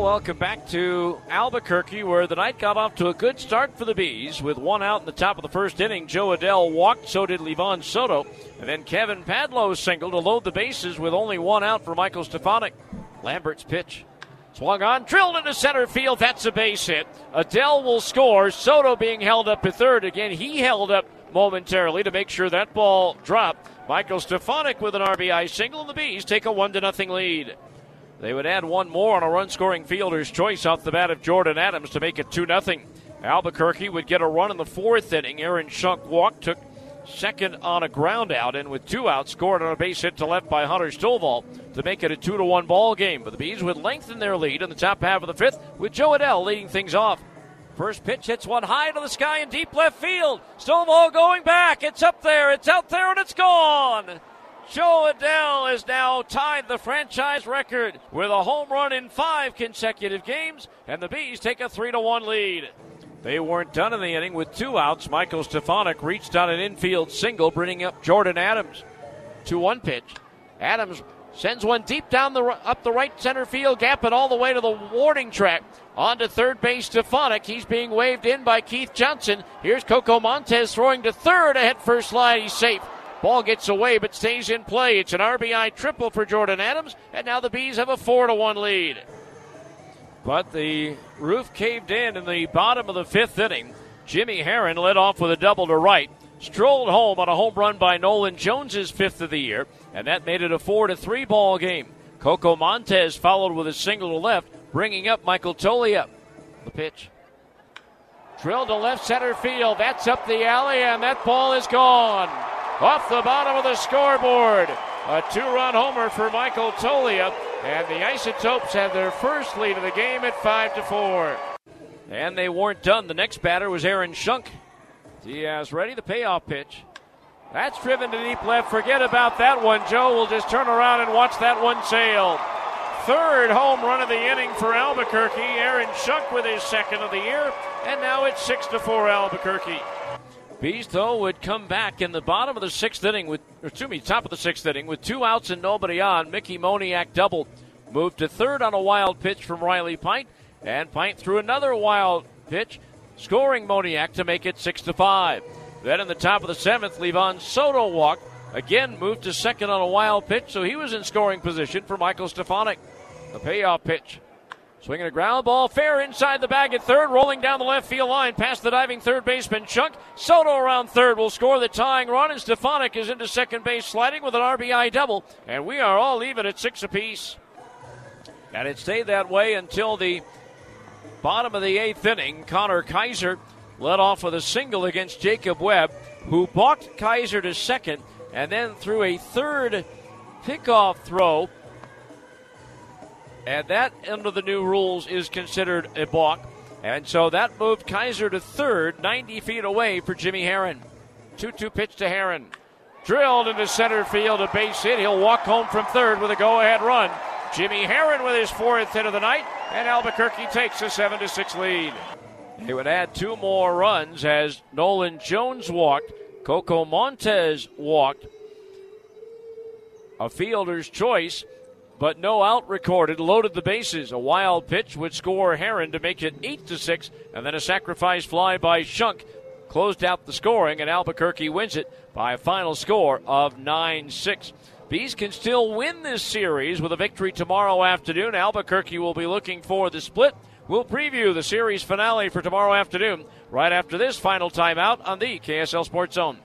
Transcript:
Welcome back to Albuquerque, where the night got off to a good start for the Bees. With one out in the top of the first inning, Jo Adell walked, so did Livan Soto. And then Kevin Padlo singled to load the bases with only one out for Michael Stefanic. Lambert's pitch. Swung on, drilled into center field. That's a base hit. Adell will score. Soto being held up to third. Again, he held up momentarily to make sure that ball dropped. Michael Stefanic with an RBI single, and the Bees take a 1 to nothing lead. They would add one more on a run scoring fielder's choice off the bat of Jordan Adams to make it 2 0. Albuquerque would get a run in the fourth inning. Aaron Schunk walked, took second on a ground out, and with two outs, scored on a base hit to left by Hunter Stovall to make it a 2 1 ball game. But the Bees would lengthen their lead in the top half of the fifth with Jo Adell leading things off. First pitch hits one high to the sky in deep left field. Stovall going back. It's up there. It's out there, and it's gone. Jo Adell has now tied the franchise record with a home run in five consecutive games, and the Bees take a 3 1 lead. They weren't done in the inning with two outs. Michael Stefanic reached on an infield single, bringing up Jordan Adams. 2 1 pitch. Adams sends one deep down the up the right center field gap and all the way to the warning track. On to third base, Stefanic. He's being waved in by Keith Johnson. Here's Coco Montes throwing to third. A head first slide. He's safe. Ball gets away but stays in play. It's an RBI triple for Jordan Adams, and now the Bees have a 4 to 1 lead. But the roof caved in in the bottom of the fifth inning. Jimmy Herron led off with a double to right, strolled home on a home run by Nolan Jones's fifth of the year, and that made it a 4 to 3 ball game. Coco Montes followed with a single to left, bringing up Michael Toglia. The pitch. Drilled to left center field. That's up the alley, and that ball is gone off the bottom of the scoreboard. A two run homer for Michael Toglia, and the Isotopes have their first lead of the game at 5 to 4. And they weren't done. The next batter was Aaron Schunk. Diaz ready, the payoff pitch. That's driven to deep left. Forget about that one. Jo will just turn around and watch that one sail. Third home run of the inning for Albuquerque. Aaron Schunk with his second of the year. And now it's 6 to 4 Albuquerque. Bees, though, would come back in the bottom of the sixth inning with, excuse me, top of the sixth inning with two outs and nobody on. Mickey Moniak doubled, moved to third on a wild pitch from Riley Pint, and Pint threw another wild pitch, scoring Moniak to make it six to five. Then in the top of the seventh, Livan Soto walked, again moved to second on a wild pitch, so he was in scoring position for Michael Stefanic. The payoff pitch Swinging a ground ball, fair inside the bag at third, rolling down the left field line past the diving third baseman Schunk. Soto around third will score the tying run, and Stefanic is into second base, sliding with an RBI double, and we are all even at six apiece. And it stayed that way until the bottom of the eighth inning. Connor Kaiser led off with a single against Jacob Webb, who balked Kaiser to second, and then threw a third pickoff throw and that, under the new rules, is considered a balk. And so that moved Kaiser to third, 90 feet away for Jimmy Herron. 2 2 pitch to Herron. Drilled into center field, a base hit. He'll walk home from third with a go ahead run. Jimmy Herron with his fourth hit of the night, and Albuquerque takes a 7 6 lead. They would add two more runs as Nolan Jones walked, Coco Montes walked. A fielder's choice but no out recorded. Loaded the bases. A wild pitch would score Herron to make it 8 to 6, and then a sacrifice fly by Schunk closed out the scoring, and Albuquerque wins it by a final score of 9 6. Bees can still win this series with a victory tomorrow afternoon. Albuquerque will be looking for the split. We'll preview the series finale for tomorrow afternoon right after this final timeout on the KSL Sports Zone.